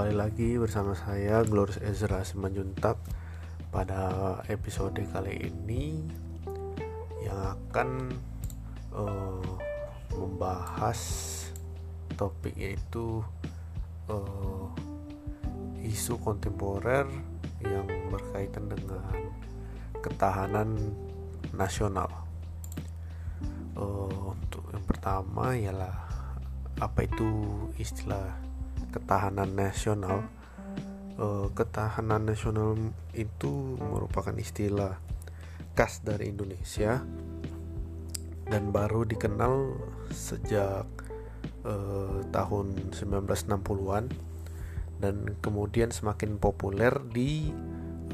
kembali lagi bersama saya Glorious Ezra Simanjuntak pada episode kali ini yang akan uh, membahas topik yaitu uh, isu kontemporer yang berkaitan dengan ketahanan nasional. Uh, untuk yang pertama ialah apa itu istilah ketahanan nasional uh, ketahanan nasional itu merupakan istilah khas dari Indonesia dan baru dikenal sejak uh, tahun 1960-an dan kemudian semakin populer di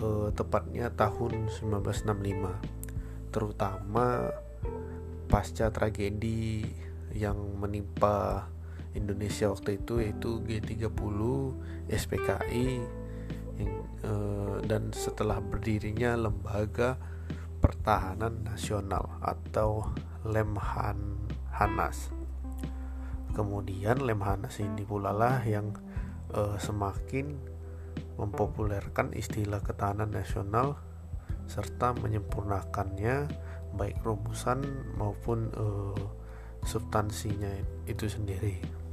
uh, tepatnya tahun 1965 terutama pasca tragedi yang menimpa Indonesia waktu itu yaitu G30 SPKI eh, dan setelah berdirinya lembaga pertahanan nasional atau Lemhan Hanas. Kemudian Lemhanas ini pula lah yang eh, semakin mempopulerkan istilah ketahanan nasional serta menyempurnakannya baik rumusan maupun eh, substansinya itu sendiri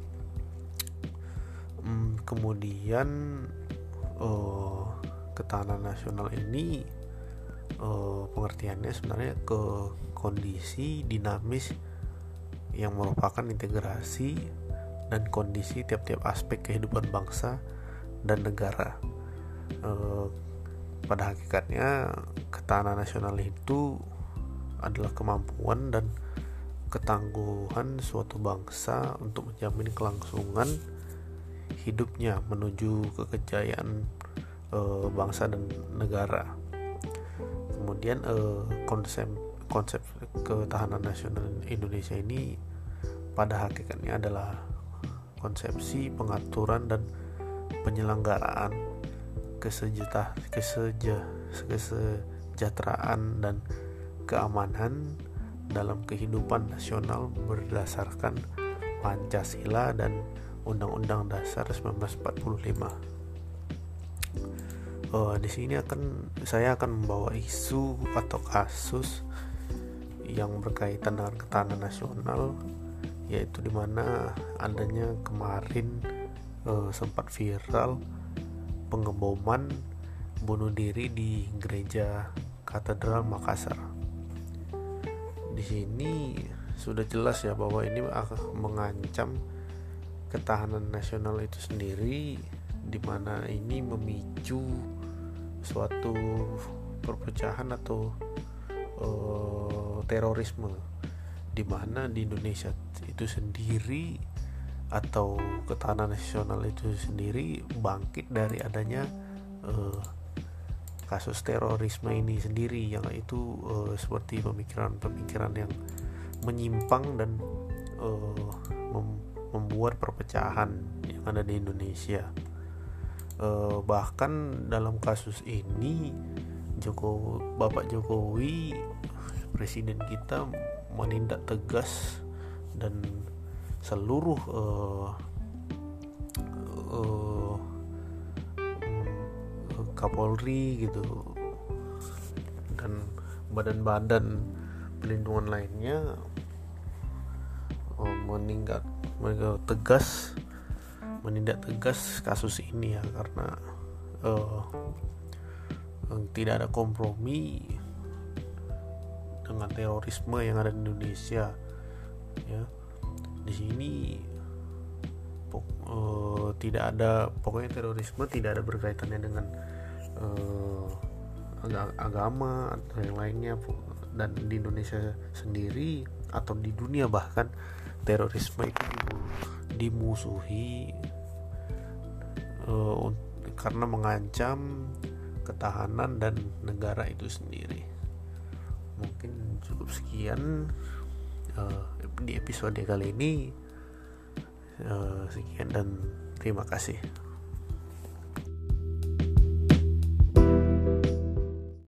hmm, kemudian uh, ketahanan nasional ini uh, pengertiannya sebenarnya ke kondisi dinamis yang merupakan integrasi dan kondisi tiap-tiap aspek kehidupan bangsa dan negara. Uh, pada hakikatnya ketahanan nasional itu adalah kemampuan dan ketangguhan suatu bangsa untuk menjamin kelangsungan hidupnya menuju kekejayaan e, bangsa dan negara. Kemudian e, konsep konsep ketahanan nasional Indonesia ini pada hakikatnya adalah konsepsi pengaturan dan penyelenggaraan kesejahteraan, kesejahteraan dan keamanan dalam kehidupan nasional berdasarkan Pancasila dan Undang-Undang Dasar 1945. Uh, di sini akan saya akan membawa isu atau kasus yang berkaitan dengan ketahanan nasional yaitu di mana adanya kemarin uh, sempat viral pengeboman bunuh diri di gereja Katedral Makassar. Di sini sudah jelas ya bahwa ini akan mengancam ketahanan nasional itu sendiri di mana ini memicu suatu perpecahan atau uh, terorisme. Di mana di Indonesia itu sendiri atau ketahanan nasional itu sendiri bangkit dari adanya uh, kasus terorisme ini sendiri yang itu uh, seperti pemikiran-pemikiran yang menyimpang dan uh, membuat perpecahan yang ada di Indonesia. E, bahkan dalam kasus ini Joko Bapak Jokowi presiden kita menindak tegas dan seluruh uh, uh, Kapolri gitu dan badan-badan pelindungan lainnya meningkat mereka tegas menindak tegas kasus ini ya karena uh, tidak ada kompromi dengan terorisme yang ada di Indonesia ya. Di sini pok, uh, tidak ada pokoknya terorisme tidak ada berkaitannya dengan uh, agama atau yang lainnya dan di Indonesia sendiri atau di dunia bahkan terorisme itu dimusuhi uh, karena mengancam ketahanan dan negara itu sendiri. Mungkin cukup sekian uh, di episode kali ini. Uh, sekian dan terima kasih.